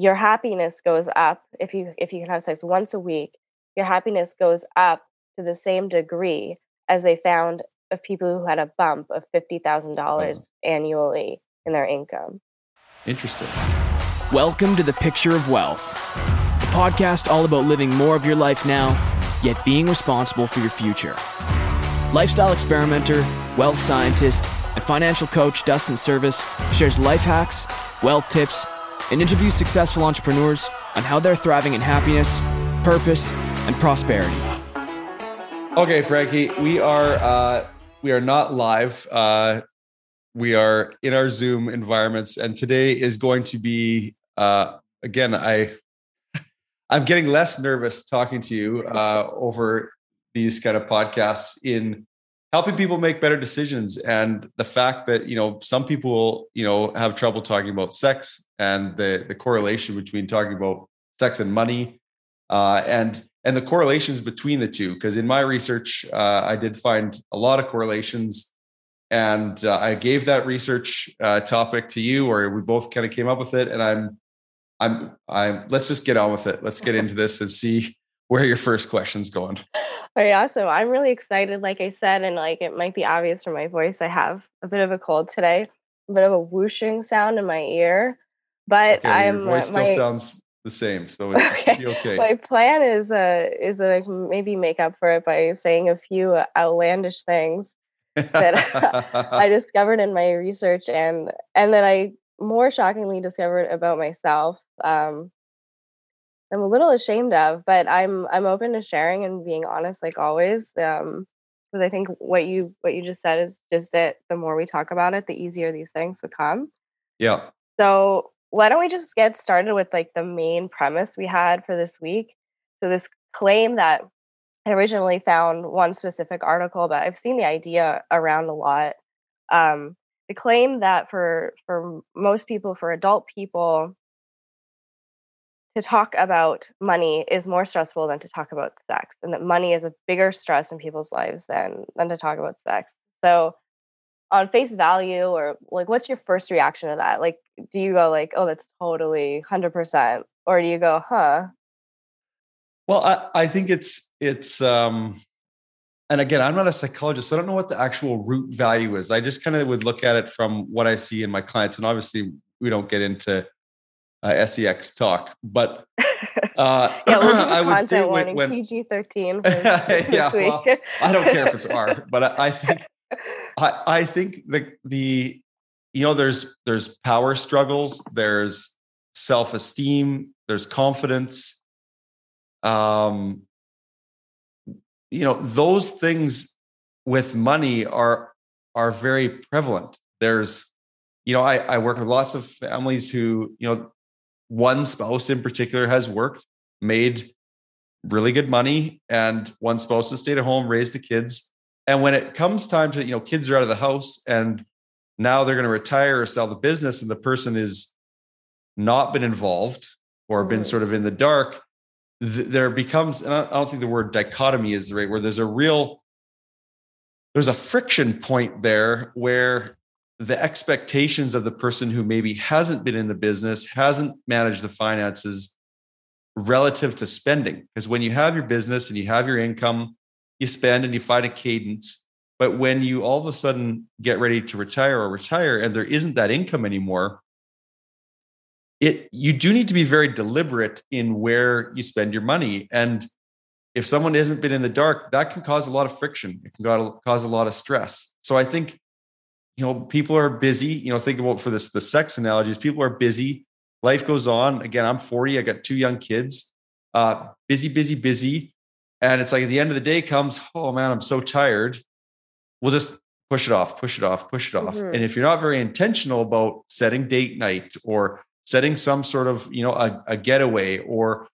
your happiness goes up if you if you can have sex once a week your happiness goes up to the same degree as they found of people who had a bump of $50,000 annually in their income. Interesting. Welcome to the Picture of Wealth, a podcast all about living more of your life now, yet being responsible for your future. Lifestyle experimenter, wealth scientist, and financial coach Dustin Servis shares life hacks, wealth tips, and interview successful entrepreneurs on how they're thriving in happiness, purpose, and prosperity. Okay, Frankie, we are uh, we are not live. Uh, we are in our Zoom environments, and today is going to be uh, again. I I'm getting less nervous talking to you uh, over these kind of podcasts in helping people make better decisions and the fact that you know some people you know have trouble talking about sex and the the correlation between talking about sex and money uh, and and the correlations between the two because in my research uh, i did find a lot of correlations and uh, i gave that research uh, topic to you or we both kind of came up with it and i'm i'm i'm let's just get on with it let's get into this and see where your first question's going Oh yeah, so I'm really excited. Like I said, and like it might be obvious from my voice, I have a bit of a cold today, a bit of a whooshing sound in my ear. But okay, I'm your voice still my, sounds the same, so it okay. be okay. My plan is uh is that I can maybe make up for it by saying a few outlandish things that I discovered in my research and and that I more shockingly discovered about myself. Um, I'm a little ashamed of, but I'm I'm open to sharing and being honest like always. Um because I think what you what you just said is just it. The more we talk about it, the easier these things become. yeah. So why don't we just get started with like the main premise we had for this week? So this claim that I originally found one specific article, but I've seen the idea around a lot. Um, the claim that for for most people, for adult people, to talk about money is more stressful than to talk about sex and that money is a bigger stress in people's lives than than to talk about sex so on face value or like what's your first reaction to that? Like do you go like oh that's totally 100% or do you go huh? Well, I, I think it's it's um and again, I'm not a psychologist, so I don't know what the actual root value is. I just kind of would look at it from what I see in my clients, and obviously we don't get into uh, sex talk, but uh, yeah we'll I would say when, when pg-13 yeah, well, I don't care if it's R, but I, I think I, I think the the you know there's there's power struggles, there's self esteem, there's confidence. Um, you know those things with money are are very prevalent. There's you know I, I work with lots of families who you know one spouse in particular has worked, made really good money, and one spouse has stayed at home, raised the kids. And when it comes time to, you know, kids are out of the house and now they're going to retire or sell the business, and the person is not been involved or been sort of in the dark, th- there becomes, and I don't think the word dichotomy is the right word. There's a real, there's a friction point there where the expectations of the person who maybe hasn't been in the business, hasn't managed the finances relative to spending. Because when you have your business and you have your income, you spend and you find a cadence. But when you all of a sudden get ready to retire or retire and there isn't that income anymore, it you do need to be very deliberate in where you spend your money. And if someone hasn't been in the dark, that can cause a lot of friction. It can cause a lot of stress. So I think you know people are busy you know think about for this the sex analogies people are busy life goes on again i'm 40 i got two young kids uh busy busy busy and it's like at the end of the day comes oh man i'm so tired. We'll just push it off push it off push it off. Mhm. and if you're not very intentional about setting date night or setting some sort of you know a, a getaway or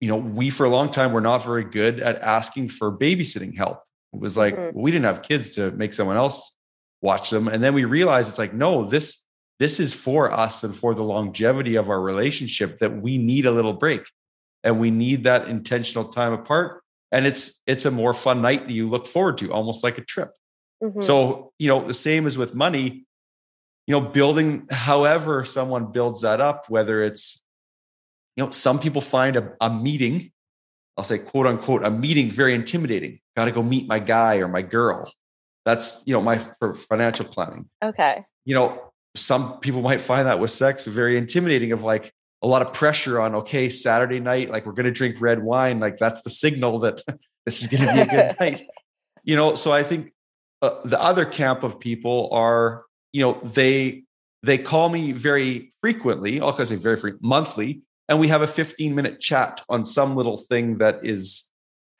you know we for a long time were not very good at asking for babysitting help. It was like Mhm. we didn't have kids to make someone else watch them. And then we realize it's like no this this is for us and for the longevity of our relationship that we need a little break and we need that intentional time apart and it's it's a more fun night that you look forward to almost like a trip Mhm. so you know the same as with money you know building however someone builds that up whether it's you know, some people find a, a meeting, I'll say quote unquote, a meeting very intimidating. Got to go meet my guy or my girl. That's, you know, my for financial planning. Okay. You know, some people might find that with sex very intimidating of like a lot of pressure on, okay, Saturday night, like we're going to drink red wine. Like that's the signal that this is going to be a good night. You know, so I think uh, the other camp of people are, you know, they they call me very frequently, I'll say very frequently, monthly, and we have a 15 minute chat on some little thing that is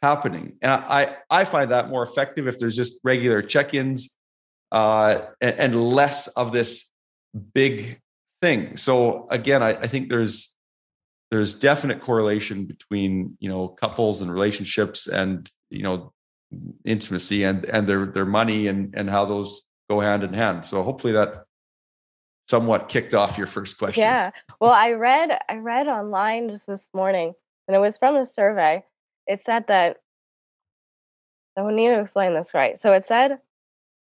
happening. And I, I find that more effective if there's just regular check-ins uh, and, and, less of this big thing. So again, I, I think there's there's definite correlation between you know couples and relationships and you know intimacy and and their their money and and how those go hand in hand. So hopefully that somewhat kicked off your first question. Yeah. Well, I read I read online just this morning, and it was from a survey. It said that I don't need to explain this right. So it said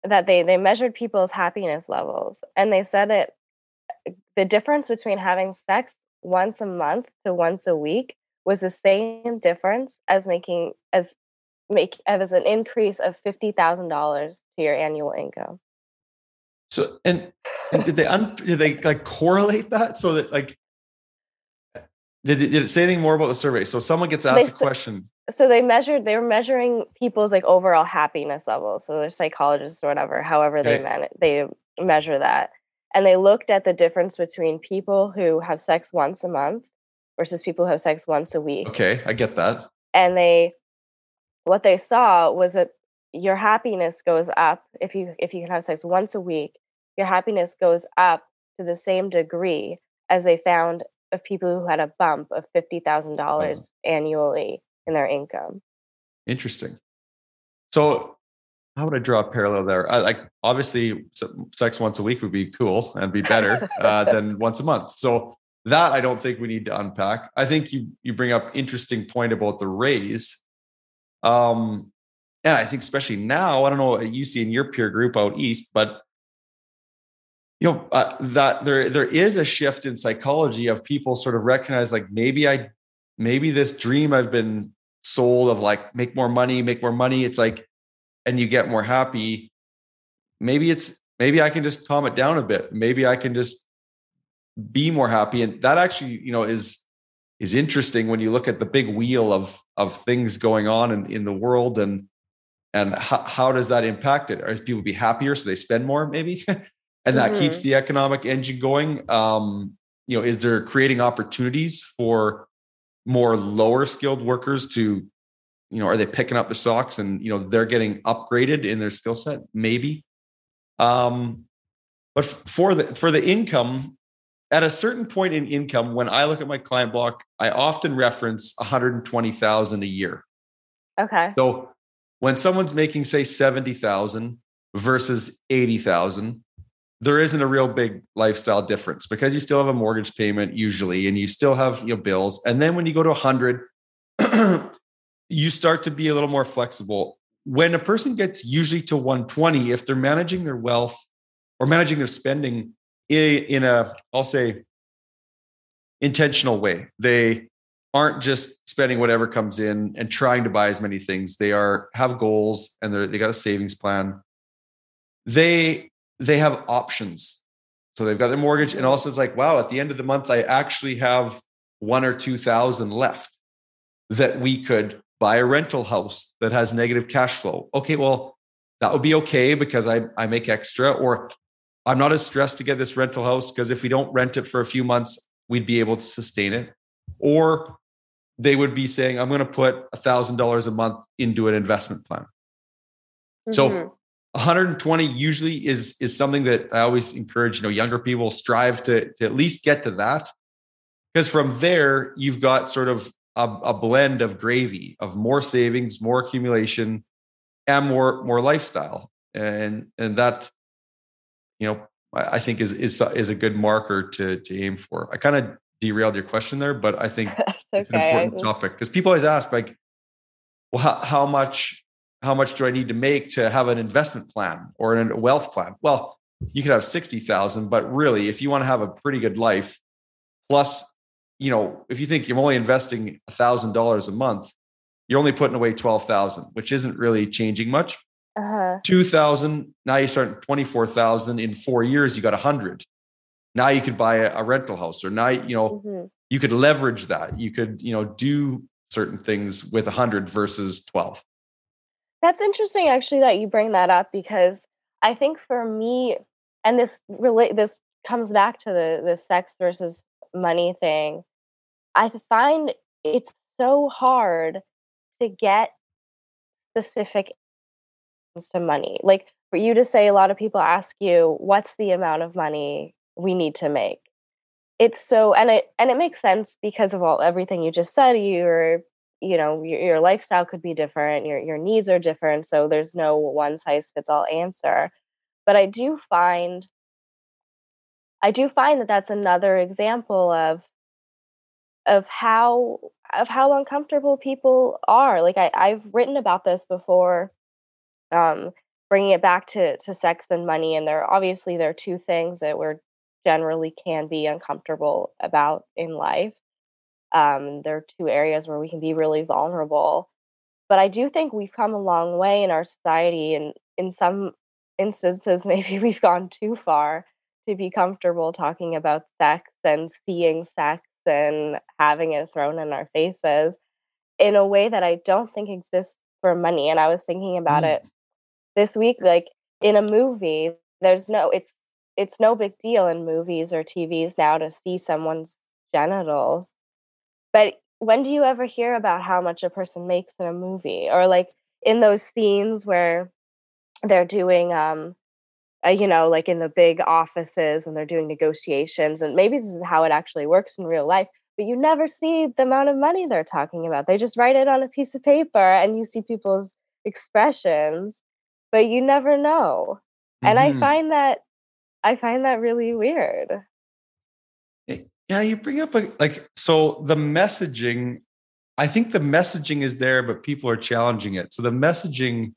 that they they measured people's happiness levels, and they said that the difference between having sex once a month to once a week was the same difference as making as make as an increase of fifty thousand dollars to your annual income. So and, and did they un, did they like correlate that so that like did it, did it say anything more about the survey? So someone gets asked they, a question. So they measured they were measuring people's like overall happiness levels. So they're psychologists or whatever, however okay. they man- they measure that. And they looked at the difference between people who have sex once a month versus people who have sex once a week. Okay, I get that. And they what they saw was that your happiness goes up if you if you can have sex once a week your happiness goes up to the same degree as they found of people who had a bump of $50,000 annually in their income. Interesting. So, how would I draw a parallel there? I, like, obviously, sex once a week would be cool and be better uh, than once a month. So, that I don't think we need to unpack. I think you you bring up interesting point about the raise. Um, and I think especially now, I don't know what you see in your peer group out east, but you know uh, that there there is a shift in psychology of people sort of recognize like maybe I maybe this dream I've been sold of like make more money, make more money. It's like, and you get more happy. Maybe it's maybe I can just calm it down a bit. Maybe I can just be more happy, and that actually you know is is interesting when you look at the big wheel of of things going on in, in the world and and how, how does that impact it? Are people be happier so they spend more maybe? and that mm-hmm. keeps the economic engine going. Um, you know, is there creating opportunities for more lower skilled workers to, you know, are they picking up the socks and you know they're getting upgraded in their skill set? Maybe. Um, but for the for the income, at a certain point in income, when I look at my client block, I often reference 120,000 a year. Okay. So when someone's making say 70,000 versus 80,000, there isn't a real big lifestyle difference because you still have a mortgage payment usually and you still have you know bills and then when you go to 100 you start to be a little more flexible. When a person gets usually to 120 if they're managing their wealth or managing their spending in a i'll say intentional way they aren't just spending whatever comes in and trying to buy as many things. They are have goals and they got a savings plan. They they have options. So they've got their mortgage, and also it's like, wow, at the end of the month, I actually have one or two thousand left that we could buy a rental house that has negative cash flow. Okay, well, that would be okay because I, I make extra, or I'm not as stressed to get this rental house because if we don't rent it for a few months, we'd be able to sustain it. Or they would be saying, I'm going to put a thousand dollars a month into an investment plan. Mm-hmm. So 120 usually is is something that I always encourage, you know, younger people strive to to at least get to that. Because from there, you've got sort of a, a blend of gravy of more savings, more accumulation, and more more lifestyle. And and that, you know, I think is is is a good marker to to aim for. I kind of derailed your question there, but I think okay. it's an important topic because people always ask like, well, how, how much how much do I need to make to have an investment plan or a wealth plan? Well, you could have 60,000, but really, if you want to have a pretty good life, plus you know, if you think you're only investing a thousand dollars a month, you're only putting away 12,000, which isn't really changing much. Uh-huh. 2000, now you start 24,000 in four years, you got a hundred. Now you could buy a, a, rental house or now, you know, mm-hmm. you could leverage that. You could, you know, do certain things with a hundred versus 12. That's interesting actually that you bring that up because I think for me, and this relate this comes back to the the sex versus money thing. I find it's so hard to get specific to money. Like for you to say, a lot of people ask you, what's the amount of money we need to make? It's so, and it, and it makes sense because of all, everything you just said, your, you know, your, your lifestyle could be different. Your, your needs are different. So there's no one size fits all answer. But I do find, I do find that that's another example of of how of how uncomfortable people are. Like I, I've written about this before, um, bringing it back to to sex and money, and there obviously there are two things that we're generally can be uncomfortable about in life. Um, there are two areas where we can be really vulnerable, but I do think we've come a long way in our society, and in some instances, maybe we've gone too far to be comfortable talking about sex and seeing sex and having it thrown in our faces in a way that I don't think exists for money. And I was thinking about mm. it this week, like in a movie, there's no it's it's no big deal in movies or TVs now to see someone's genitals. But when do you ever hear about how much a person makes in a movie? Or like in those scenes where they're doing um uh, you know, like in the big offices and they're doing negotiations. And maybe this is how it actually works in real life, but you never see the amount of money they're talking about. They just write it on a piece of paper and you see people's expressions, but you never know. Mm-hmm. And I mm-hmm. find that I find that really weird. Yeah, you bring up a, like so the messaging I think the messaging is there but people are challenging it. So the messaging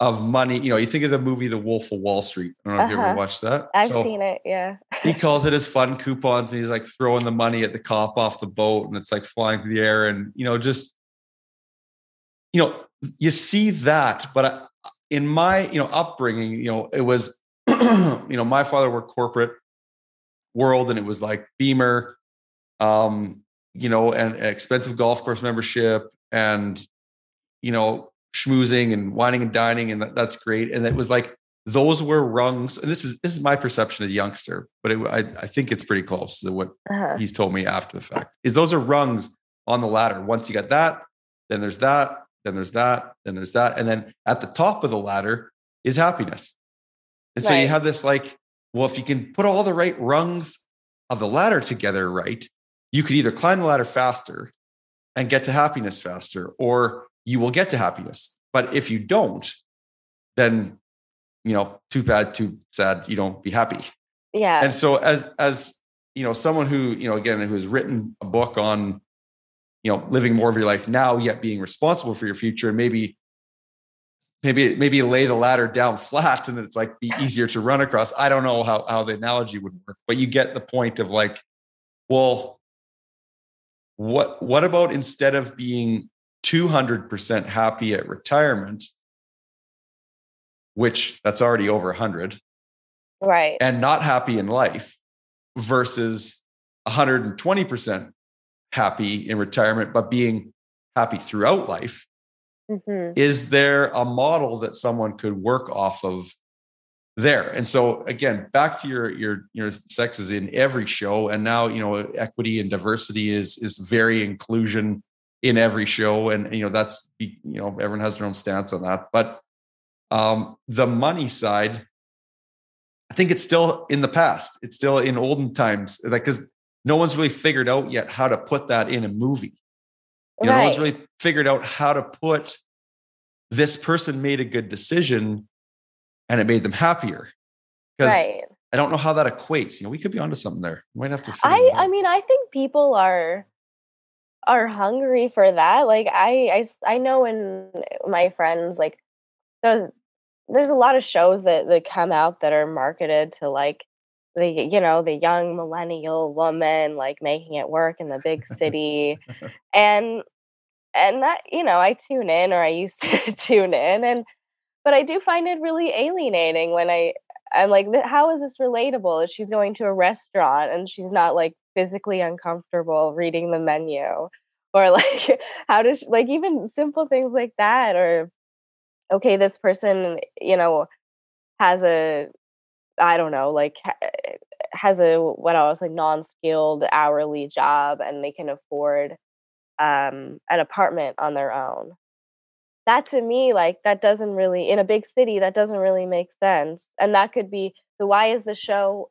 of money. You know, you think of the movie The Wolf of Wall Street. I don't know uh-huh. if you ever uh-huh. watched that. I've so seen it. Yeah. he calls it his fun coupons, and he's like throwing the money at the cop off the boat, and it's like flying through the air, and you know, just you know, you see that. But in my you know upbringing, you know, it was you know my father worked corporate world, and it was like Beamer, um, you know, and, and expensive golf course membership, and you know schmoozing and wining and dining, and that, that's great. And it was like those were rungs. And this is this is my perception as a youngster, but it, I, I think it's pretty close to what uh-huh. he's told me after the fact. Is those are rungs on the ladder. Once you got that, then there's that, then there's that, then there's that, and then at the top of the ladder is happiness. And so you have this like, well, if you can put all the right rungs of the ladder together right, you could either climb the ladder faster and get to happiness faster, or you will get to happiness. But if you don't, then you know, too bad, too sad, you don't be happy. Yeah. And so as as you know, someone who, you know, again, who has written a book on, you know, living more of your life now, yet being responsible for your future, and maybe maybe maybe lay the ladder down flat and it's like be easier to run across. I don't know how how the analogy would work, but you get the point of like, well, what what about instead of being 200% happy at retirement, which that's already over 100. Right. And not happy in life versus 120% happy in retirement, but being happy throughout life. Mm-hmm. Is there a model that someone could work off of there? And so again, back to your your your sex is in every show, and now you know equity and diversity is is very inclusion in every show and you know that's you know everyone has their own stance on that but um the money side i think it's still in the past it's still in olden times like because no one's really figured out yet how to put that in a movie you know, right. no one's really figured out how to put this person made a good decision and it made them happier because right. i don't know how that equates you know we could be onto something there we might have to i i mean i think people are are hungry for that. Like I, I, I know in my friends, like there's, there's a lot of shows that, that come out that are marketed to like the you know the young millennial woman like making it work in the big city and and that you know i tune in or i used to tune in and but i do find it really alienating when i i'm like how is this relatable? She's going to a restaurant and she's not like physically uncomfortable reading the menu. Or like how does she, like even simple things like that or okay this person you know has a i don't know like has a what else like non-skilled hourly job and they can afford um an apartment on their own that to me like that doesn't really in a big city that doesn't really make sense and that could be the why is the show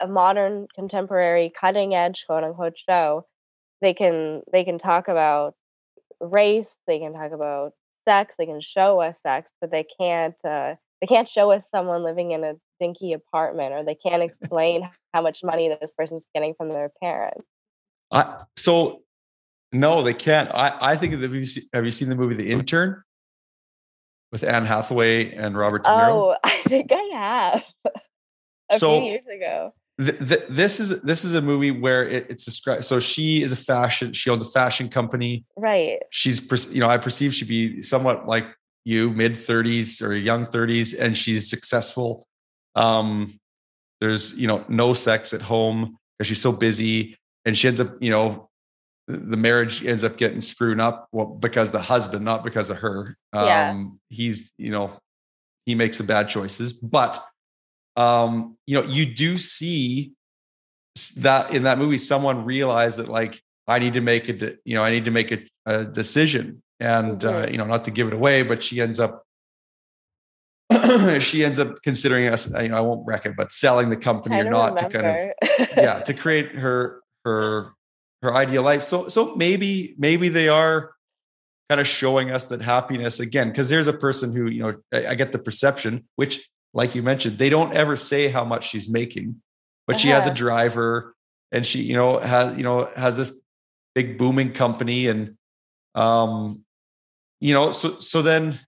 a modern contemporary cutting edge quote unquote show? They can they can talk about race they can talk about sex they can show us sex but they can't uh, they can't show us someone living in a dinky apartment or they can't explain how much money this person's getting from their parents. I, so no they can't. I i think have you, seen, have you seen the movie the intern with anne hathaway and robert de niro oh i think i have a so, few years ago this is this is a movie where it, it's described. So she is a fashion. She owns a fashion company. Right. She's you know I perceive she'd be somewhat like you, mid thirties or young thirties, and she's successful. Um, there's you know no sex at home because she's so busy, and she ends up you know the marriage ends up getting screwed up well because the husband, not because of her. Um, yeah. He's you know he makes the bad choices, but um, you know, you do see that in that movie, someone realized that like I need to make a, you know, I need to make a, a decision, and uh, mm-hmm. uh, you know, not to give it away, but she ends up. she ends up considering us. You know, I won't wreck it, but selling the company or not remember. to kind of yeah to create her her her ideal life. So so maybe maybe they are kind of showing us that happiness again because there's a person who you know I, I, get the perception which like you mentioned, they don't ever say how much she's making, but uh-huh. she has a uh-huh. driver and she, you know, has, you know, has this big booming company. And, um, you know, so, so then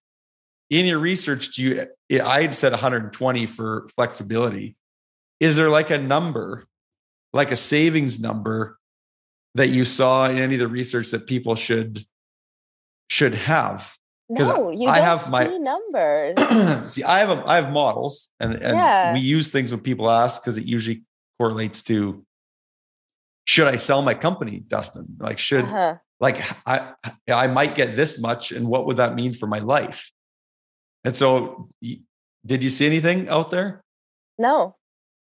in your research, do you, I had said 120 for flexibility. Is there like a number, like a savings number that you saw in any of the research that people should, should have? No, you I don't have my numbers. see, I have a, I have models, and and yeah. we use things when people ask because it usually correlates to should I sell my company, Dustin? Like should uh-huh. like I I might get this much, and what would that mean for my life? And so, did you see anything out there? No,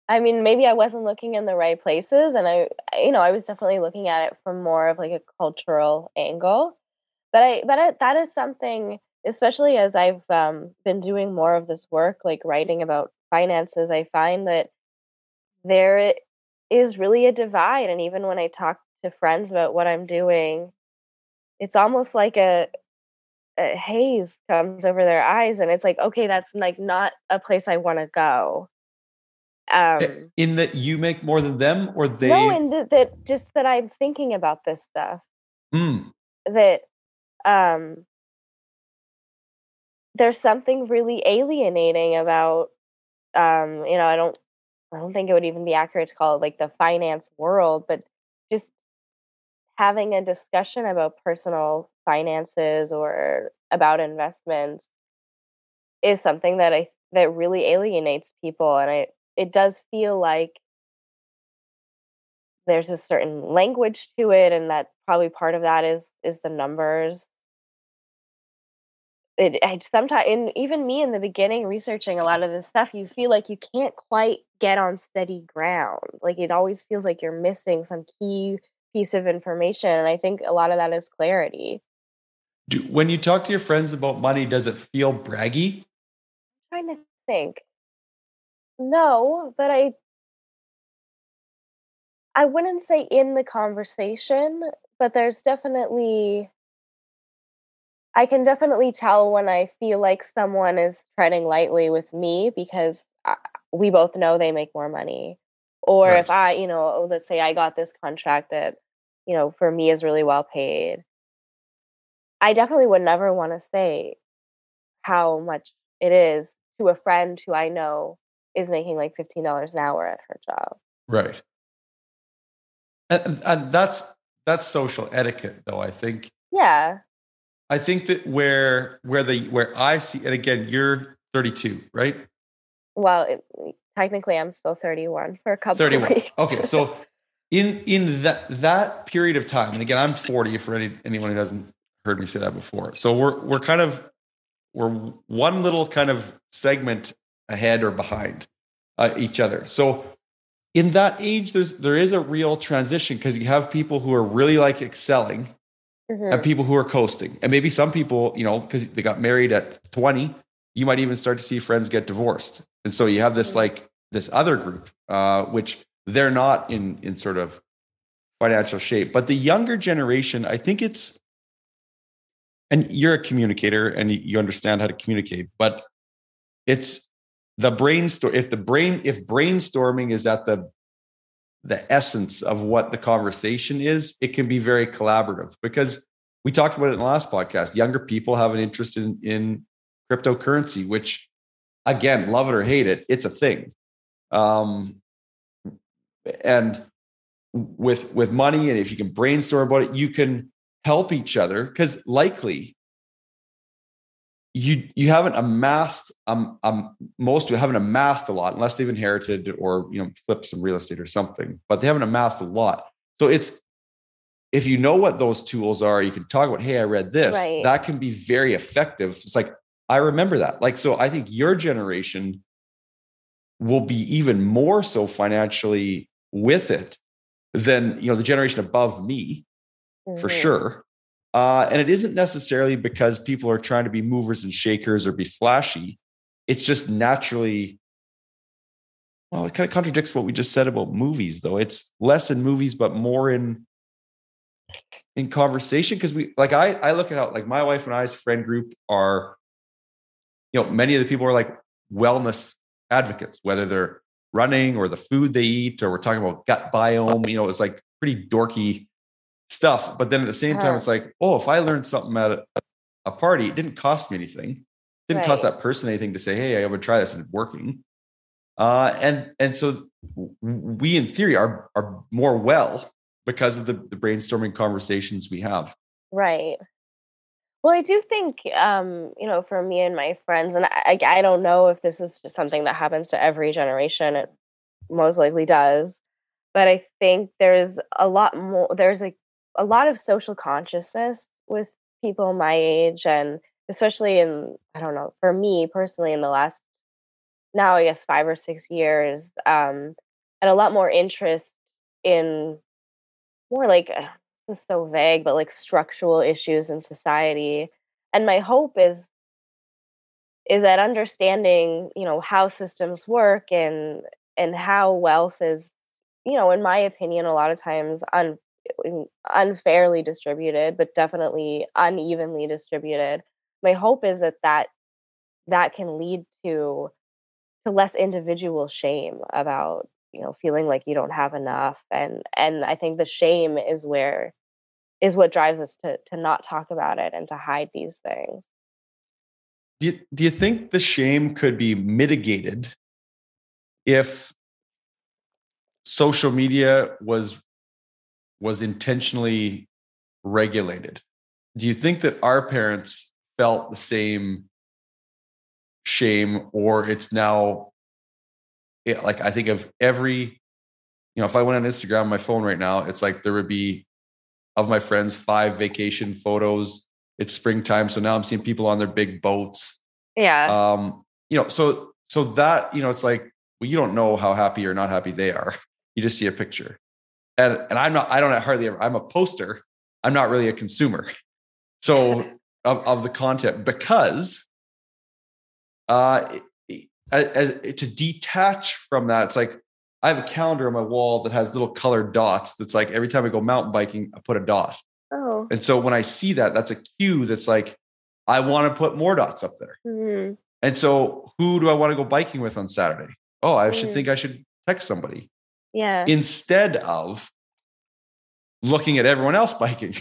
I mean maybe I wasn't looking in the right places, and I you know I was definitely looking at it from more of like a cultural angle but I but I, that is something, especially as I've um, been doing more of this work, like writing about finances. I find that there is really a divide, and even when I talk to friends about what I'm doing, it's almost like a, a haze comes over their eyes, and it's like, okay, that's like not a place I want to go. Um, in that you make more than them, or they? No, in that, that just that I'm thinking about this stuff. Mm. That um, there's something really alienating about um, you know i don't i don't think it would even be accurate to call it like the finance world but just having a discussion about personal finances or about investments is something that i that really alienates people and i it does feel like there's a certain language to it and that probably part of that is is the numbers. It, eh, it sometimes and even me in the beginning researching a lot of this stuff you feel like you can't quite get on steady ground. Like it always feels like you're missing some key piece of information and i think a lot of that is clarity. Do, when you talk to your friends about money does it feel braggy? I'm trying to think no but i i wouldn't say in the conversation but there's definitely I can definitely tell when I feel like someone is treading lightly with me because I, we both know they make more money. Or right. if I, you know, oh, let's say I got this contract that, you know, for me is really well paid. I definitely would never want to say how much it is to a friend who I know is making like $15 an hour at her job. Right. And, and that's that's social etiquette though, I think. Yeah. I think that where where the where I see and again you're 32, right? Well, it, technically I'm still 31 for a couple 31. Weeks. Okay, so in in that that period of time, and again I'm 40 for any, anyone who hasn't heard me say that before. So we're we're kind of we're one little kind of segment ahead or behind uh, each other. So in that age, there's there is a real transition because you have people who are really like excelling mm-hmm. and people who are coasting. And maybe some people, you know, because they got married at 20, you might even start to see friends get divorced. And so you have this mm-hmm. like this other group, uh, which they're not in in sort of financial shape. But the younger generation, I think it's and you're a communicator and you understand how to communicate, but it's the brainstorm if the brain if brainstorming is at the the essence of what the conversation is it can be very collaborative because we talked about it in the last podcast. Younger people have an interest in in cryptocurrency which again love it or hate it it's a thing. Um and with with money and if you can brainstorm about it you can help each other because likely you you haven't amassed um, um most people haven't amassed a lot unless they've inherited or you know flipped some real estate or something but they haven't amassed a lot. So it's if you know what those tools are you can talk about hey i read this. Right. that can be very effective. It's like i remember that. Like so i think your generation will be even more so financially with it than you know the generation above me mm-hmm. for sure uh, and it isn't necessarily because people are trying to be movers and shakers or be flashy. It's just naturally, well, it kind of contradicts what we just said about movies, though. It's less in movies, but more in in conversation. Because we like I I look at how like my wife and I's friend group are, you know, many of the people are like wellness advocates, whether they're running or the food they eat, or we're talking about gut biome. You know, it's like pretty dorky stuff. But then at the same time, it's like, oh, if I learned something at a, a party, it didn't cost me anything. It didn't right. cost that person anything to say, hey, I would try this and it's working. Uh, and and so we in theory are are more well because of the, the brainstorming conversations we have. Right. Well, I do think, um, you know, for me and my friends, and I, I don't know if this is just something that happens to every generation. It most likely does, but I think there's a lot more. There's a a lot of social consciousness with people my age and especially in i don't know for me personally in the last now i guess five or six years um and a lot more interest in more like uh, this is so vague but like structural issues in society. And my hope is is that understanding you know how systems work and and how wealth is you know in my opinion a lot of times un, unfairly distributed, but definitely unevenly distributed. My hope is that that that can lead to to less individual shame about you know feeling like you don't have enough and and i think the shame is where is what drives us to to not talk about it and to hide these things do you, do you think the shame could be mitigated if social media was was intentionally regulated. Do you think that our parents felt the same shame, or it's now it, like I think of every, you know, if I went on Instagram on my phone right now, it's like there would be of my friends five vacation photos. It's springtime, so now I'm seeing people on their big boats. Yeah. Um, you know, so so that you know, it's like well, you don't know how happy or not happy they are. You just see a picture and and I'm not I don't hardly ever I'm a poster. I'm not really a consumer. So of, of the content because uh as, as, to detach from that, it's like I have a calendar on my wall that has little colored dots. That's like every time I go mountain biking, I put a dot. Oh. And so when I see that, that's a cue that's like, I want to put more dots up there. Mm-hmm. And so who do I want to go biking with on Saturday? Oh, I mm-hmm. should think I should text somebody. Yeah. Instead of looking at everyone else biking.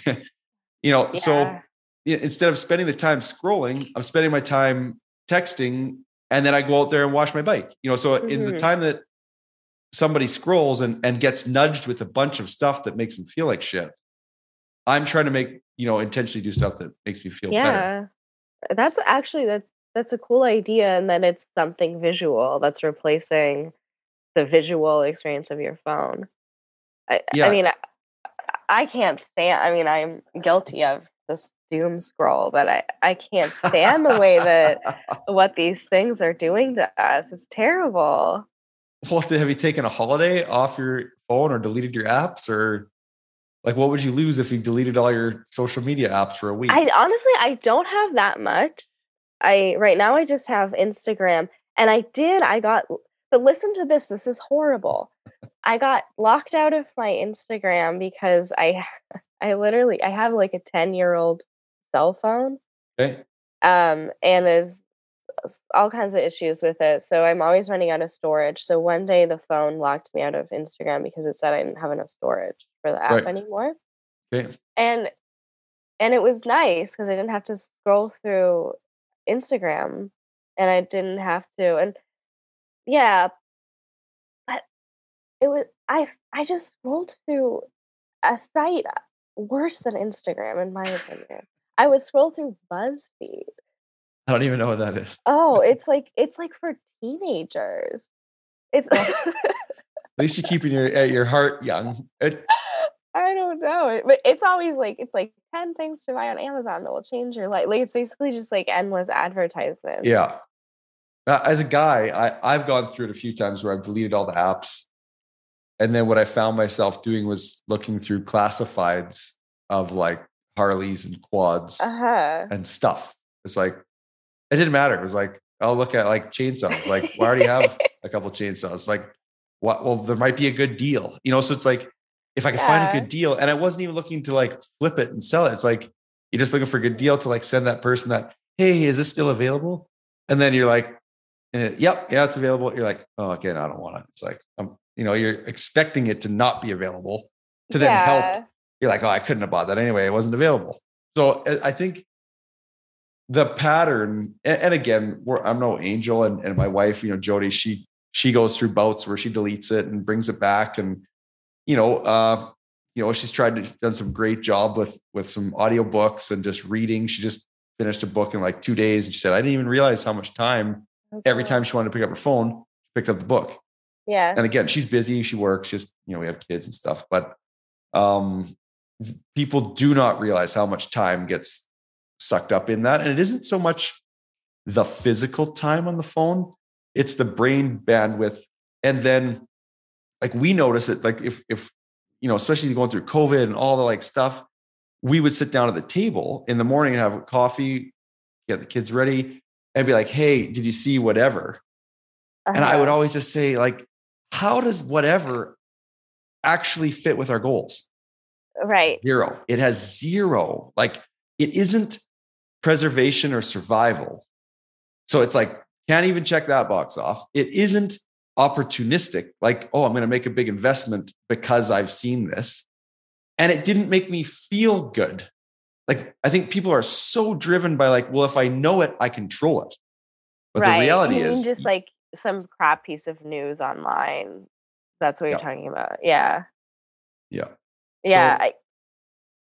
you know, yeah. so instead of spending the time scrolling, I'm spending my time texting and then I go out there and wash my bike. You know, so mm-hmm. in the mm-hmm. time that somebody scrolls and, and gets nudged with a bunch of stuff that makes them feel like shit, I'm trying to make, you know, intentionally do stuff that makes me feel yeah. better. That's actually that that's a cool idea. And then it's something visual that's replacing the visual experience of your phone. I, yeah. I mean, I, I can't stand, I mean, I'm guilty of this doom scroll, but I, I can't stand the way that what these things are doing to us. It's terrible. Well, have you taken a holiday off your phone or deleted your apps or like what would you lose if you deleted all your social media apps for a week? I honestly I don't have that much. I right now I just have Instagram and I did I got but listen to this this is horrible. I got locked out of my Instagram because I I literally I have like a 10 year old cell phone. Okay. Um, and there's all kinds of issues with it. So I'm always running out of storage. So one day the phone locked me out of Instagram because it said I didn't have enough storage for the app right. anymore. Okay. And and it was nice because I didn't have to scroll through Instagram and I didn't have to and yeah, but it was I I just scrolled through a site uh, worse than Instagram, in my opinion. I would scroll through BuzzFeed. I don't even know what that is. Oh, it's like it's like for teenagers. It's at least you're keeping your your heart young. It, I don't know, but it's always like it's like ten things to buy on Amazon that will change your life. Like it's basically just like endless advertisements. Yeah. Uh, as a guy, I I've gone through it a few times where I've deleted all the apps and then what I found myself doing was looking through classifieds of like Harleys and quads uh-huh. and stuff. It's like it didn't matter. It was like I'll look at like chainsaws. Like well, I already have a couple chainsaws. Like what? Well, there might be a good deal, you know. So it's like if I could yeah. find a good deal, and I wasn't even looking to like flip it and sell it. It's like you're just looking for a good deal to like send that person that hey, is this still available? And then you're like, it, yep, yeah, it's available. You're like, oh, okay, no, I don't want it. It's like I'm you know you're expecting it to not be available to then yeah. help you're like oh i couldn't have bought that anyway it wasn't available so i think the pattern and, again i'm no angel and, and my wife you know jody she she goes through bouts where she deletes it and brings it back and you know uh you know she's tried to done some great job with with some audiobooks and just reading she just finished a book in like two days and she said i didn't even realize how much time okay. every time she wanted to pick up her phone she picked up the book yeah. And again, she's busy, she works, just, you know, we have kids and stuff, but um people do not realize how much time gets sucked up in that. And it isn't so much the physical time on the phone, it's the brain bandwidth. And then like we notice it, like if if you know, especially going through COVID and all the like stuff, we would sit down at the table in the morning and have coffee, get the kids ready, and be like, hey, did you see whatever? Uh-huh. And I would uh-huh. always just say, like, how does whatever actually fit with our goals? Right. Zero. It has zero. Like it isn't preservation or survival. So it's like, can't even check that box off. It isn't opportunistic, like, oh, I'm going to make a big investment because I've seen this. And it didn't make me feel good. Like, I think people are so driven by, like, well, if I know it, I control it. But right. the reality is just like some crap piece of news online. That's what you're talking about. Yeah. Yeah. Yeah. So, I,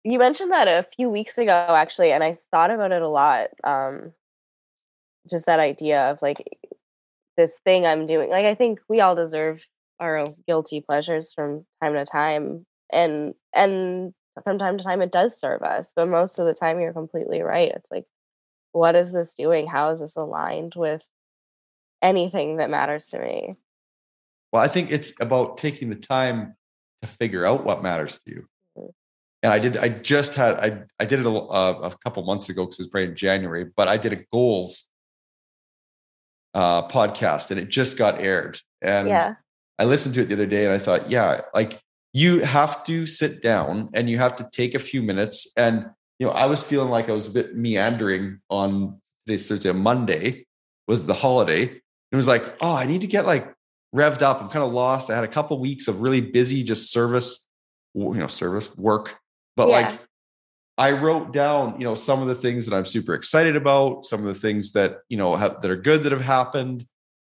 you mentioned that a few weeks ago, actually, and I thought about it a lot. Um, just that idea of like this thing I'm doing. Like, I think we all deserve our guilty pleasures from time to time, and and from time to time it does serve us. But most of the time, you're completely right. It's like, what is this doing? How is this aligned with anything that matters to me. Well, I think it's about taking the time to figure out what matters to you. Mm-hmm. And I did. I just had. I I did it a, uh, a couple months ago because it was probably in January. But I did a goals uh, podcast, and it just got aired. And yeah. I listened to it the other day, and I thought, yeah, like you have to sit down and you have to take a few minutes. And you know, I was feeling like I was a bit meandering on this Thursday, of Monday was the holiday, it was like, oh, I need to get like revved up. I'm kind of lost. I had a couple weeks of really busy, just service, you know, service work. But yeah. like, I wrote down, you know, some of the things that I'm super excited about, some of the things that, you know, have, that are good that have happened.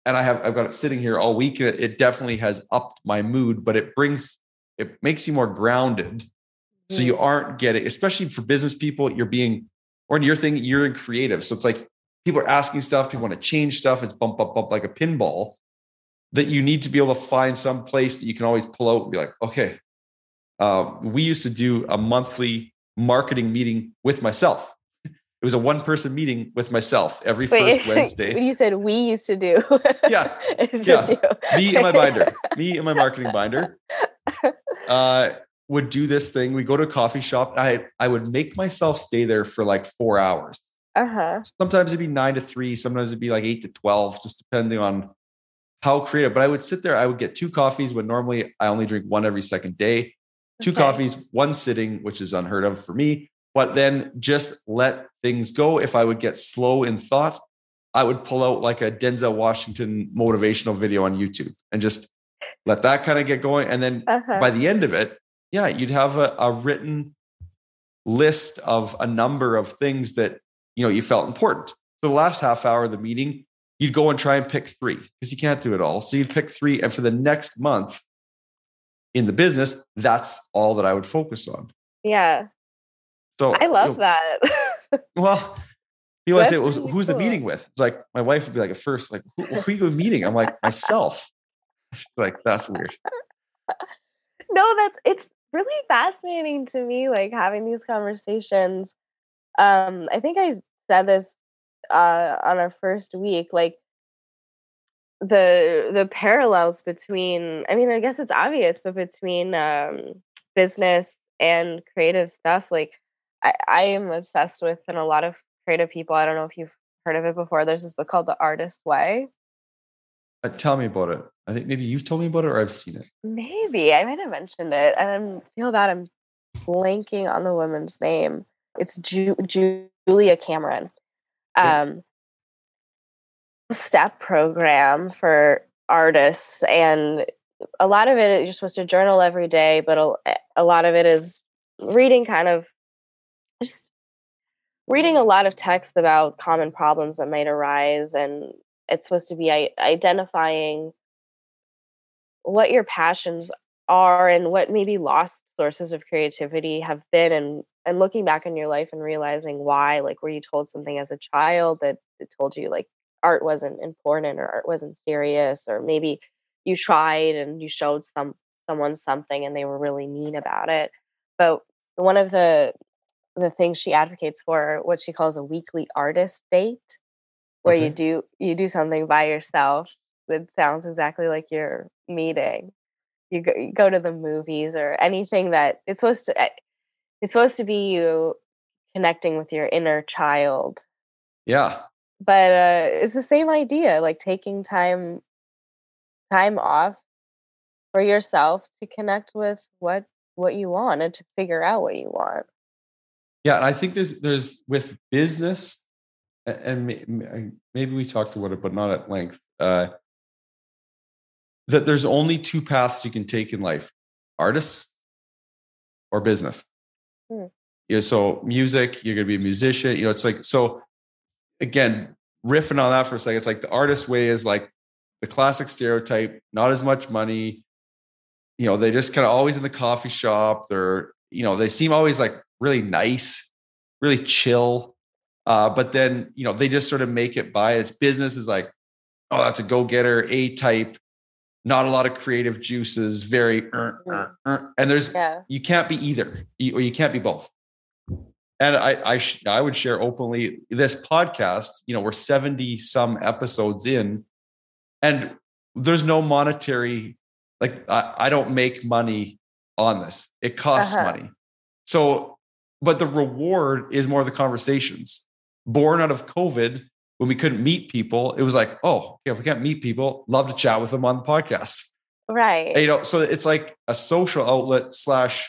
And I have, I've got it sitting here all week. It definitely has upped my mood, but it brings, it makes you more grounded. Mm-hmm. So you mm. aren't getting, especially for business people, you're being, or in your thing, you're in creative. So it's like people are asking stuff, people want to change stuff. It's bump, bump, bump like a pinball that you need to be able to find some place that you can always pull out and be like, okay. Uh, we used to do a monthly marketing meeting with myself. It was a one person meeting with myself every Wait, first Wednesday. What You said we used to do. yeah. yeah. Me and my binder, me and my marketing binder uh, would do this thing. We go to a coffee shop. I, I would make myself stay there for like four hours. Uh-huh. Sometimes it'd be nine to three. Sometimes it'd be like eight to 12, just depending on how creative. But I would sit there. I would get two coffees when normally I only drink one every second day two okay. coffees, one sitting, which is unheard of for me. But then just let things go. If I would get slow in thought, I would pull out like a Denzel Washington motivational video on YouTube and just let that kind of get going. And then uh-huh. by the end of it, yeah, you'd have a, a written list of a number of things that you know you felt important. So the last half hour of the meeting, you'd go and try and pick three because you can't do it all. So you'd pick three, and for the next month, in the business, that's all that I would focus on. Yeah. So I love you know, that. well, he always say, well, "Who's cool. the meeting with?" It's like my wife would be like, at first, like, "Who, who are you meeting?" I'm like, "Myself." like that's weird. no, that's it's really fascinating to me, like having these conversations. Um, I think I said this uh, on our first week, like the the parallels between i mean i guess it's obvious but between um business and creative stuff like i i am obsessed with and a lot of creative people i don't know if you've heard of it before there's this book called the artist way uh, tell me about it. I think maybe you've told me about it or i've seen it. Maybe i might have mentioned it and i feel that i'm blanking on the woman's name. It's Ju- julia cameron. Um step program for artists and a lot of it you're supposed to journal every day but a, a lot of it is reading kind of just reading a lot of text about common problems that might arise and it's supposed to be identifying what your passions are and what maybe lost sources of creativity have been and and looking back in your life and realizing why like were you told something as a child that it told you like art wasn't important or art wasn't serious or maybe you tried and you showed some someone something and they were really mean about it. But one of the the things she advocates for what she calls a weekly artist date where okay. you do you do something by yourself that sounds exactly like your meeting. You go, you go to the movies or anything that it's supposed to eh, it's supposed to be you connecting with your inner child. Yeah. But uh, it's the same idea like taking time time off for yourself to connect with what what you want and to figure out what you want. Yeah and i think there's there's with business and maybe we talked about it but not at length uh, that there's only two paths you can take in life artists or business hmm. yeah so music you're going to be a musician you know it's like so again, riffing on that for a second, it's like the artist way is like the classic stereotype, not as much money. You know, they just kind of always in the coffee shop. They're, you know, they seem always like really nice, really chill. Uh, but then, you know, they just sort of make it by its business is like, oh, that's a go getter, A type, not a lot of creative juices, very, uh, uh, uh, and there's, yeah. you can't be either, or you can't be both and I I, sh- I would share openly this podcast. You know, we're seventy some episodes in, and there's no monetary like I, I don't make money on this. It costs uh-huh. money. So, but the reward is more the conversations. Born out of COVID, when we couldn't meet people, it was like, oh, okay, if we can't meet people, love to chat with them on the podcast. Right. And, you know, so it's like a social outlet slash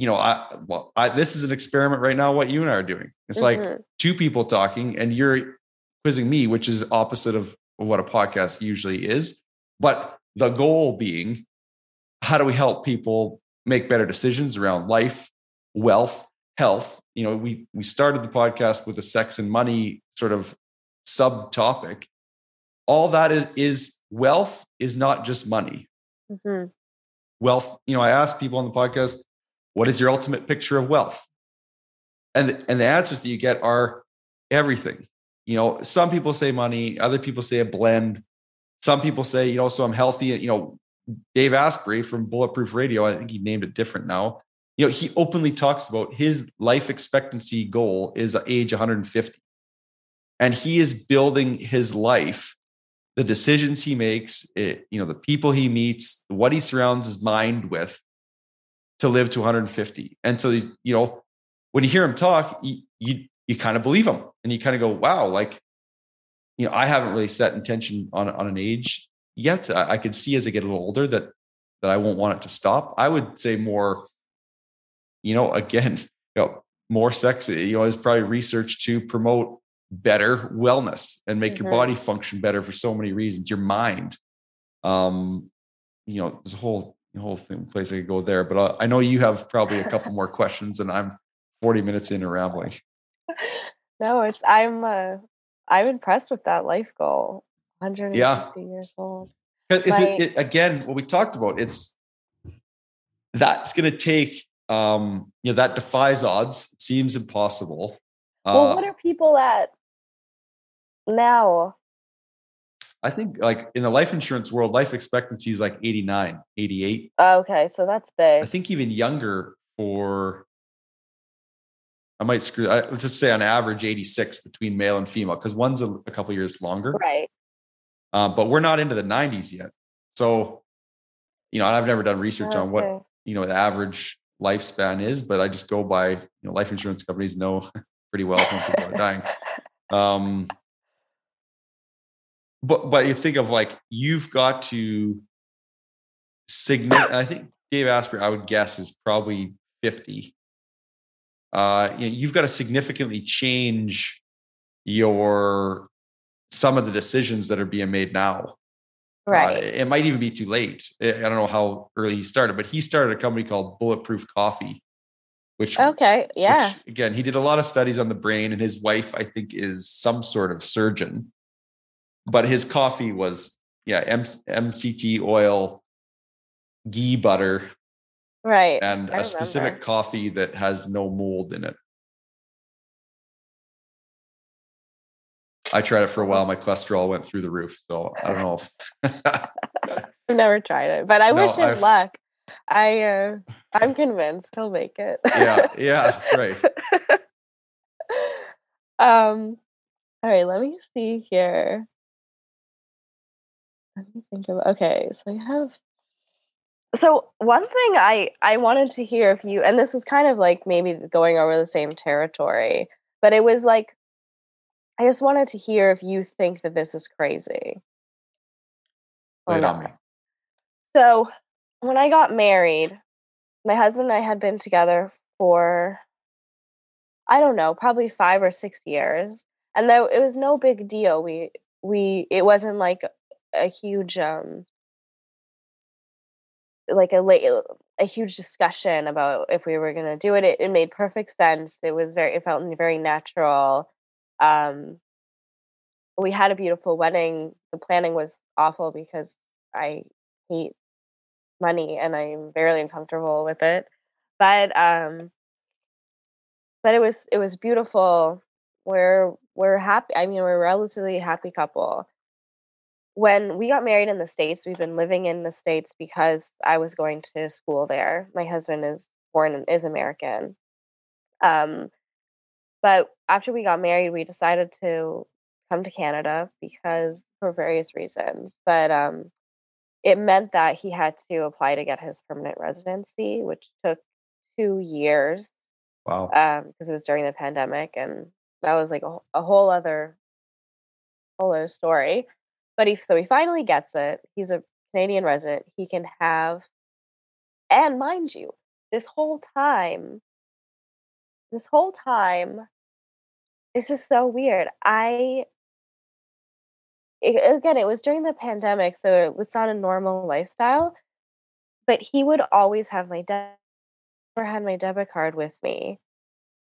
you know, I well, I, this is an experiment right now. What you and I are doing, it's mm-hmm. like two people talking, and you're quizzing me, which is opposite of what a podcast usually is. But the goal being, how do we help people make better decisions around life, wealth, health. You know, we we started the podcast with a sex and money sort of subtopic. All that is is wealth is not just money. Mm-hmm. Wealth, you know, I ask people on the podcast, what is your ultimate picture of wealth? And the, and the answers that you get are everything. You know, some people say money, other people say a blend. Some people say, you know, so I'm healthy. You know, Dave Asprey from Bulletproof Radio, I think he named it different now. You know, he openly talks about his life expectancy goal is age 150. And he is building his life, the decisions he makes, it, you know, the people he meets, what he surrounds his mind with to live to 150. And so, you know, when you hear him talk, you, you, you kind of believe him and you kind of go, wow, like, you know, I haven't really set intention on, on an age yet. I, I could see as I get a little older that that I won't want it to stop. I would say more, you know, again, you know, more sex, you know, is probably research to promote better wellness and make mm-hmm. your body function better for so many reasons. Your mind, um, you know, there's a whole whole thing place I could go there, but uh, I know you have probably a couple more questions, and I'm 40 minutes in and rambling. No, it's I'm uh, I'm impressed with that life goal. 150 yeah. years old. Is it, it, again what we talked about? It's that's going to take um, you know that defies odds. It seems impossible. Well, uh, what are people at now? I think like in the life insurance world, life expectancy is like 89, 88. Okay, so that's big. I think even younger for I might screw. I, let's just say on average 86 between male and female because one's a, a couple years longer. Right. Uh, but we're not into the 90s yet. So, you know, I've never done research okay. on what, you know, the average lifespan is, but I just go by, you know, life insurance companies know pretty well when people are dying. Um, but, but you think of like, you've got to signal, I think Dave Asprey, I would guess is probably 50. Uh, you know, you've got to significantly change your some of the decisions that are being made now. Right. Uh, it might even be too late. I don't know how early he started, but he started a company called Bulletproof Coffee, which okay, yeah. Which, again, he did a lot of studies on the brain, and his wife, I think, is some sort of surgeon. But his coffee was yeah, M- MCT oil, ghee butter, right, and I a specific coffee that has no mold in it. I tried it for a while. My cholesterol went through the roof. So I don't know if I've never tried it, but I no, wish him I've... luck. I uh, I'm convinced he'll make it. yeah, yeah, that's right. um all right, let me see here. Let me think of okay, so I have so one thing I I wanted to hear if you and this is kind of like maybe going over the same territory, but it was like I just wanted to hear if you think that this is crazy. Lay it on me. So, when I got married, my husband and I had been together for, I don't know, probably five or six years, and though it was no big deal. We we it wasn't like a huge um like a late a huge discussion about if we were going to do it. it. It made perfect sense. It was very it felt very natural um, we had a beautiful wedding. The planning was awful because I hate money and I'm very uncomfortable with it. But um, but it was it was beautiful. We're we're happy. I mean, we're a relatively happy couple. When we got married in the states, we've been living in the states because I was going to school there. My husband is born is American. Um, but after we got married, we decided to come to Canada because for various reasons. But um, it meant that he had to apply to get his permanent residency, which took two years. Wow. Because um, it was during the pandemic, and that was like a, a whole other, whole other story. But he so he finally gets it. He's a Canadian resident. He can have, and mind you, this whole time this whole time, this is so weird. I it, again, it was during the pandemic, so it was not a normal lifestyle. But he would always have my debit, or had my debit card with me,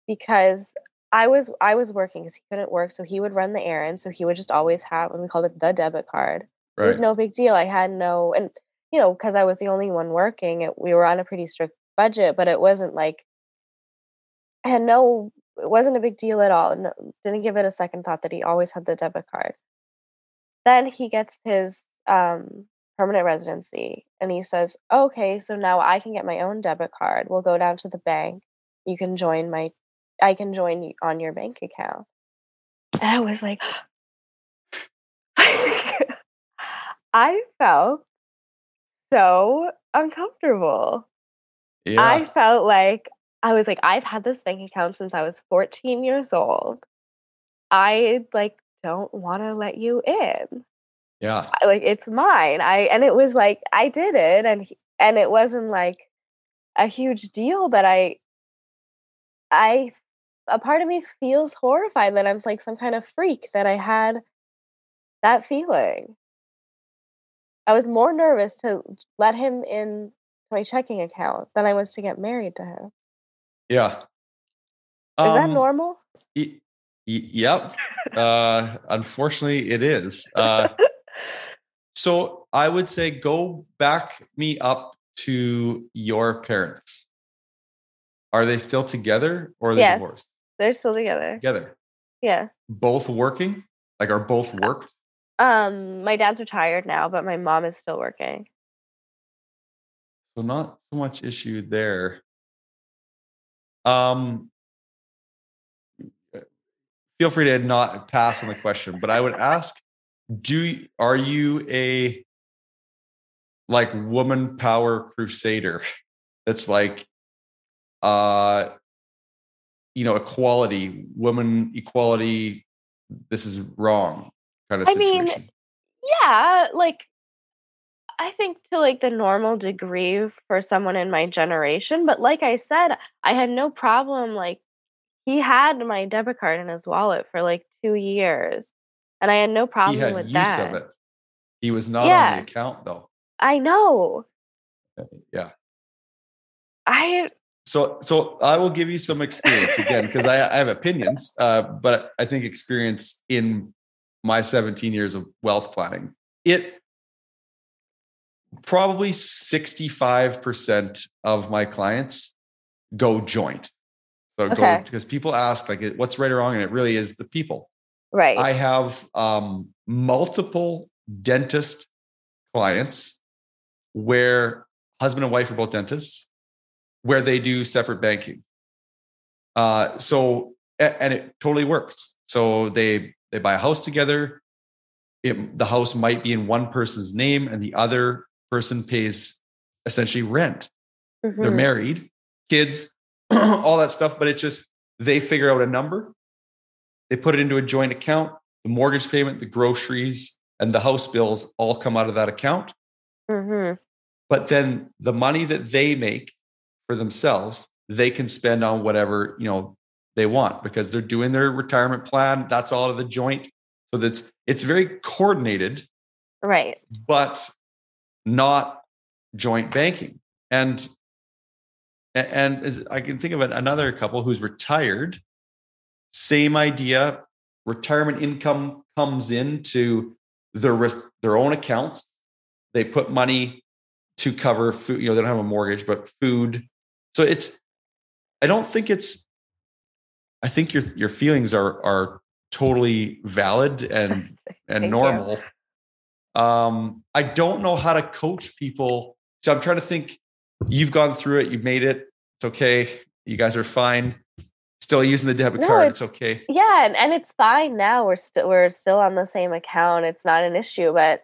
because I was I was working because he couldn't work, so he would run the errands. So he would just always have, and we called it the debit card. Right. It was no big deal. I had no, and you know, because I was the only one working, it, we were on a pretty strict budget, but it wasn't like Had no. It wasn't a big deal at all. No, didn't give it a second thought that he always had the debit card. Then he gets his um, permanent residency, and he says, "Okay, so now I can get my own debit card. We'll go down to the bank. You can join my I can join you on your bank account. And I was like, I felt so uncomfortable. Yeah. I felt like I was like, I've had this bank account since I was 14 years old. I like don't want to let you in. Yeah. Like it's mine. I and it was like I did it and and it wasn't like a huge deal, but I I a part of me feels horrified that I'm like some kind of freak that I had that feeling. I was more nervous to let him in to my checking account than I was to get married to him. Yeah. Is um, that normal? Y- y- yep. uh, unfortunately, it is. Uh, so I would say go back me up to your parents. Are they still together or are they yes. divorced? They're still together. Together. Yeah. Both working? Like are both worked? Um, my dad's retired now, but my mom is still working. So not so much issue there. Um feel free to not pass on the question, but I would ask do are you a like woman power crusader that's like uh you know, equality, women equality, this is wrong kind of situation. I mean, yeah, like I think to like the normal degree for someone in my generation, but like I said, I had no problem like he had my debit card in his wallet for like 2 years and I had no problem he had with use that. Of it. He was not yeah. on the account though. I know. Yeah. I so so i will give you some experience again because I, I, have opinions uh, but i think experience in my 17 years of wealth planning it probably 65% of my clients go joint so okay. go because people ask like what's right or wrong and it really is the people right i have um, multiple dentist clients where husband and wife are both dentists where they do separate banking. Uh, so and it totally works. So they they buy a house together. It, the house might be in one person's name, and the other person pays essentially rent. Mm-hmm. They're married, kids, all that stuff, but it's just they figure out a number. They put it into a joint account. The mortgage payment, the groceries, and the house bills all come out of that account. Mm-hmm. But then the money that they make for themselves, they can spend on whatever, you know, they want because they're doing their retirement plan. That's all of the joint. So that's it's very coordinated. Right. But not joint banking. And and I can think of another couple who's retired. Same idea. Retirement income comes into their their own account. They put money to cover food. You know, they don't have a mortgage, but food, so it's, I don't think it's, I think your your feelings are are totally valid and and normal. You. Um, I don't know how to coach people. So I'm trying to think. You've gone through it. You've made it. It's okay. You guys are fine. Still using the debit no, card. It's, it's, okay. Yeah, and, and it's fine now. We're still we're still on the same account. It's not an issue. But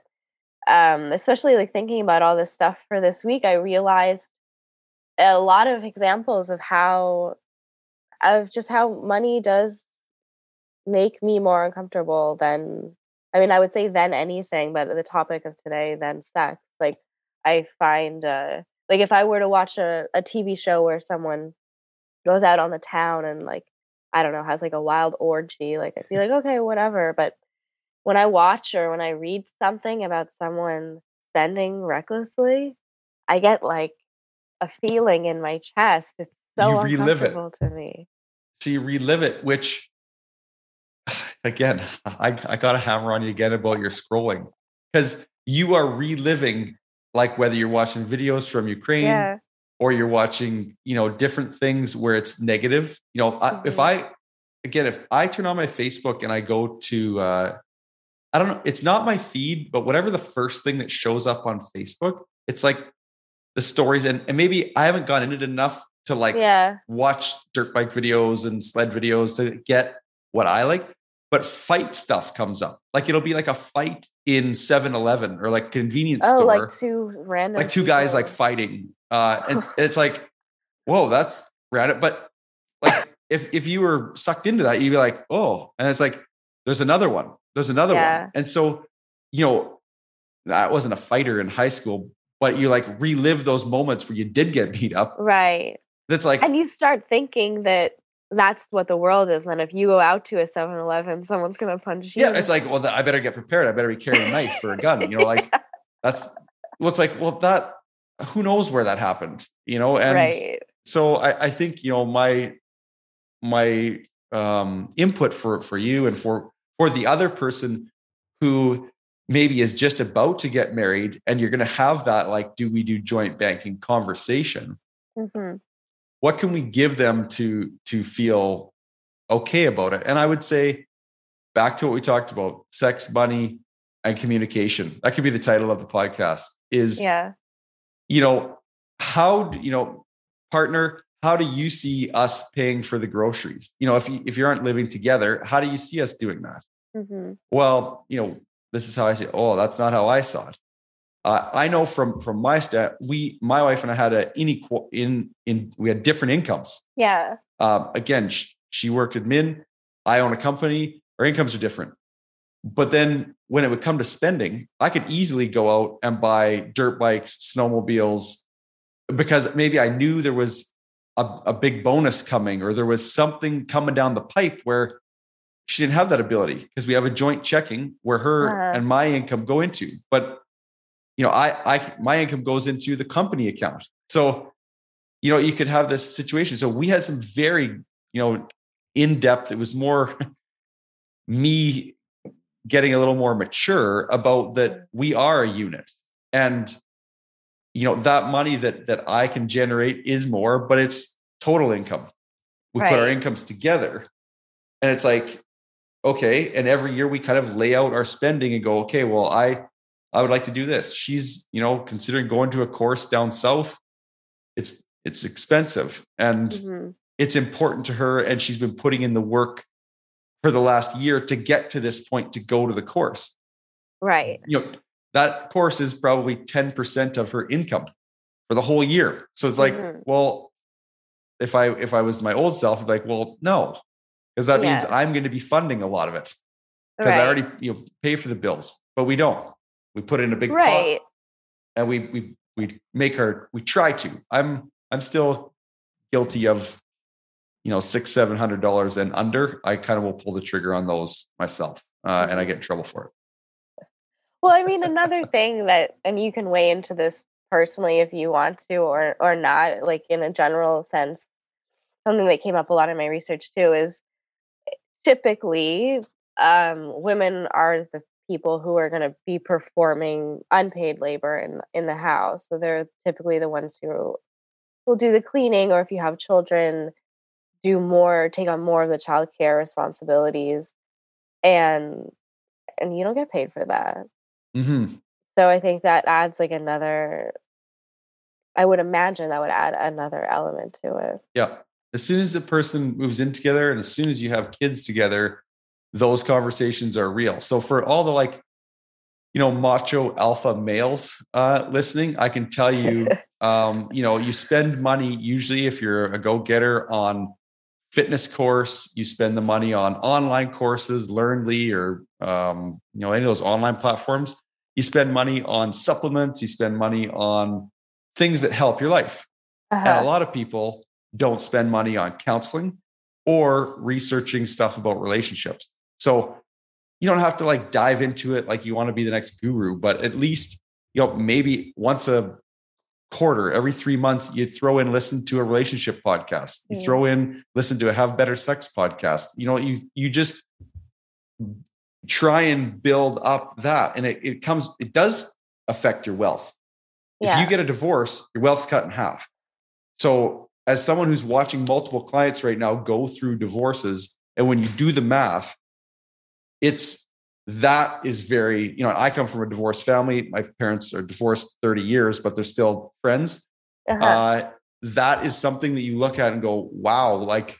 um, especially like thinking about all this stuff for this week, I realized a lot of examples of how of just how money does make me more uncomfortable than I mean I would say then anything but the topic of today then sex like I find uh like if I were to watch a, a TV show where someone goes out on the town and like I don't know has like a wild orgy like I'd be like okay whatever but when I watch or when I read something about someone spending recklessly I get like a feeling in my chest. It's so uncomfortable it. to me. so you relive it, which again, I, I got a hammer on you again about your scrolling because you are reliving, like whether you're watching videos from Ukraine yeah. or you're watching, you know, different things where it's negative. You know, mm-hmm. I, if I, again, if I turn on my Facebook and I go to, uh, I don't know, it's not my feed, but whatever the first thing that shows up on Facebook, it's like the stories. And, and maybe I haven't gone into it enough to like yeah. watch dirt bike videos and sled videos to get what I like. But fight stuff comes up. Like it'll be like a fight in 7-Eleven or like convenience oh, store. like two random like two guys like fighting. Uh and it's like, whoa, that's random. But like if if you were sucked into that, you'd be like, oh, and it's like, there's another one. There's another yeah. one. And so, you know, I wasn't a fighter in high school, but you like relive those moments where you did get beat up. Right. That's like, and you start thinking that that's what the world is. Then if you go out to a 7 Eleven, someone's going to punch you. Yeah. It's like, well, I better get prepared. I better be carrying a knife for a gun. You know, like yeah. that's, well, it's like, well, that, who knows where that happened, you know? And right. so I, I think, you know, my, my um, input for, for you and for, for the other person who maybe is just about to get married and you're going to have that like do we do joint banking conversation mm-hmm. What can we give them to to feel okay about it and i would say back to what we talked about sex money and communication that could be the title of the podcast is yeah you know how you know partner how do you see us paying for the groceries you know if you if you aren't living together how do you see us doing that mm-hmm. well you know this is how I see. It. Oh, that's not how I saw it. Uh, I know from from my stat, we, my wife and I had a inequal in in we had different incomes. Yeah. Uh, again, she, she worked admin. I own a company. Our incomes are different. But then when it would come to spending, I could easily go out and buy dirt bikes, snowmobiles, because maybe I knew there was a, a big bonus coming or there was something coming down the pipe where she didn't have that ability because we have a joint checking where her uh-huh. and my income go into. But you know, I I my income goes into the company account. So, you know, you could have this situation. So we had some very, you know, in depth. It was more me getting a little more mature about that we are a unit. And you know, that money that that I can generate is more, but it's total income. We right. put our incomes together. And it's like, okay and every year we kind of lay out our spending and go okay well i i would like to do this she's you know considering going to a course down south it's it's expensive and mm-hmm. it's important to her and she's been putting in the work for the last year to get to this point to go to the course right you know that course is probably 10% of her income for the whole year so it's like mm-hmm. well if i if i was my old self i'd be like well no because that yeah. means I'm going to be funding a lot of it because right. I already you know pay for the bills, but we don't. We put in a big right. pot, and we we we make our we try to. I'm I'm still guilty of you know six seven hundred dollars and under. I kind of will pull the trigger on those myself, uh, and I mm-hmm. get in trouble for it. Well, I mean, another thing that, and you can weigh into this personally if you want to or or not, like in a general sense. Something that came up a lot in my research too is typically um, women are the people who are going to be performing unpaid labor in in the house. So they're typically the ones who will do the cleaning, or if you have children, do more, take on more of the child care responsibilities, and and you don't get paid for that. Mm-hmm. So I think that adds like another. I would imagine that would add another element to it. Yeah, as soon as a person moves in together and as soon as you have kids together, those conversations are real. So for all the like, you know, macho alpha males uh, listening, I can tell you, um, you know, you spend money usually if you're a go getter on fitness course, you spend the money on online courses, Learnly or um, you know any of those online platforms. You spend money on supplements. You spend money on things that help your life. Uh-huh. And a lot of people don't spend money on counseling or researching stuff about relationships. So you don't have to like dive into it like you want to be the next guru, but at least, you know, maybe once a quarter, every three months, you throw in listen to a relationship podcast. You throw in listen to a have better sex podcast. You know, you you just try and build up that. And it, it comes, it does affect your wealth. Yeah. If you get a divorce, your wealth's cut in half. So as someone who's watching multiple clients right now go through divorces, and when you do the math, it's that is very, you know, I come from a divorced family. My parents are divorced 30 years, but they're still friends. Uh-huh. Uh, that is something that you look at and go, wow, like,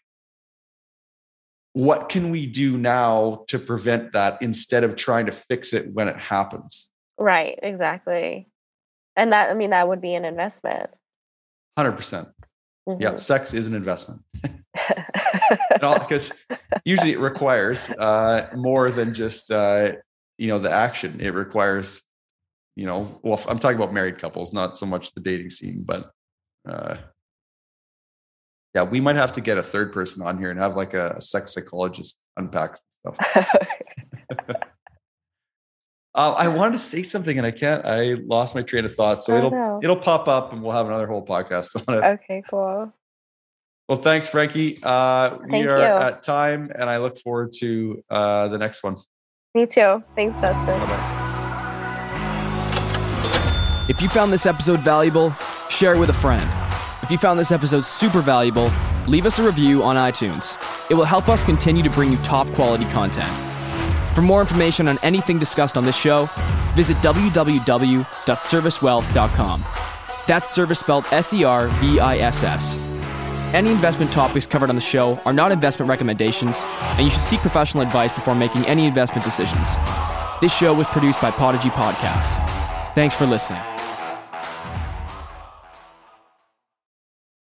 what can we do now to prevent that instead of trying to fix it when it happens? Right, exactly. And that, I mean, that would be an investment. 100%. percent mm-hmm. Yeah, sex is an investment. because usually it requires uh, more than just uh, you know the action. It requires you know well i'm talking about married couples not so much the dating scene but uh yeah we might have to get a third person on here and have like a, sex psychologist unpack stuff uh, i wanted to say something and i can't i lost my train of thought so oh, it'll no. it'll pop up and we'll have another whole podcast on it okay cool well, thanks, Frankie. Uh, we are you. at time, and I look forward to uh, the next one. Me too. Thanks, Dustin. Bye-bye. If you found this episode valuable, share it with a friend. If you found this episode super valuable, leave us a review on iTunes. It will help us continue to bring you top quality content. For more information on anything discussed on this show, visit www.serviswealth.com. That's service spelled S E R V I S S. Any investment topics covered on the show are not investment recommendations, and you should seek professional advice before making any investment decisions. This show was produced by Podigy Podcasts. Thanks for listening.